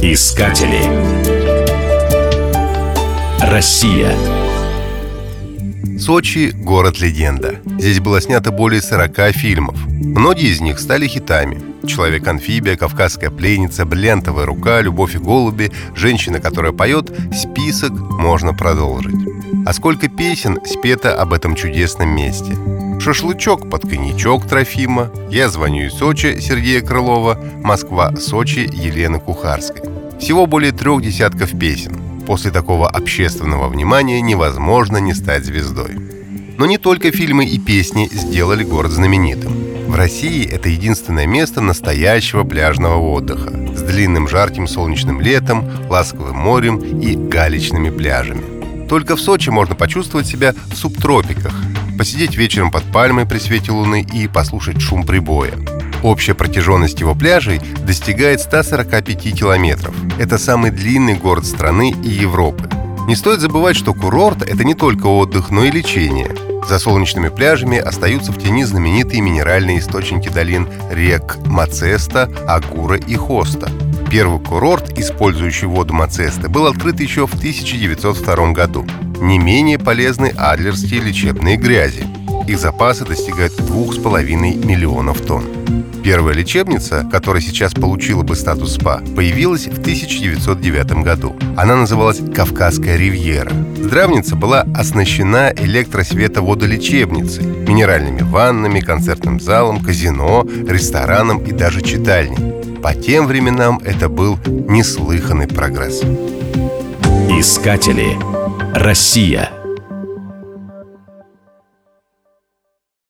Искатели. Россия. Сочи – город-легенда. Здесь было снято более 40 фильмов. Многие из них стали хитами. «Человек-амфибия», «Кавказская пленница», «Бриллиантовая рука», «Любовь и голуби», «Женщина, которая поет» – список можно продолжить. А сколько песен спето об этом чудесном месте. «Шашлычок под коньячок» Трофима, «Я звоню из Сочи» Сергея Крылова, «Москва-Сочи» Елены Кухарской. Всего более трех десятков песен. После такого общественного внимания невозможно не стать звездой. Но не только фильмы и песни сделали город знаменитым. В России это единственное место настоящего пляжного отдыха с длинным жарким солнечным летом, ласковым морем и галечными пляжами. Только в Сочи можно почувствовать себя в субтропиках, посидеть вечером под пальмой при свете луны и послушать шум прибоя. Общая протяженность его пляжей достигает 145 километров. Это самый длинный город страны и Европы. Не стоит забывать, что курорт – это не только отдых, но и лечение. За солнечными пляжами остаются в тени знаменитые минеральные источники долин рек Мацеста, Агура и Хоста. Первый курорт, использующий воду Мацесты, был открыт еще в 1902 году. Не менее полезны адлерские лечебные грязи. Их запасы достигают 2,5 миллионов тонн. Первая лечебница, которая сейчас получила бы статус СПА, появилась в 1909 году. Она называлась «Кавказская ривьера». Здравница была оснащена электросветоводолечебницей, минеральными ваннами, концертным залом, казино, рестораном и даже читальней. По тем временам это был неслыханный прогресс. Искатели. Россия.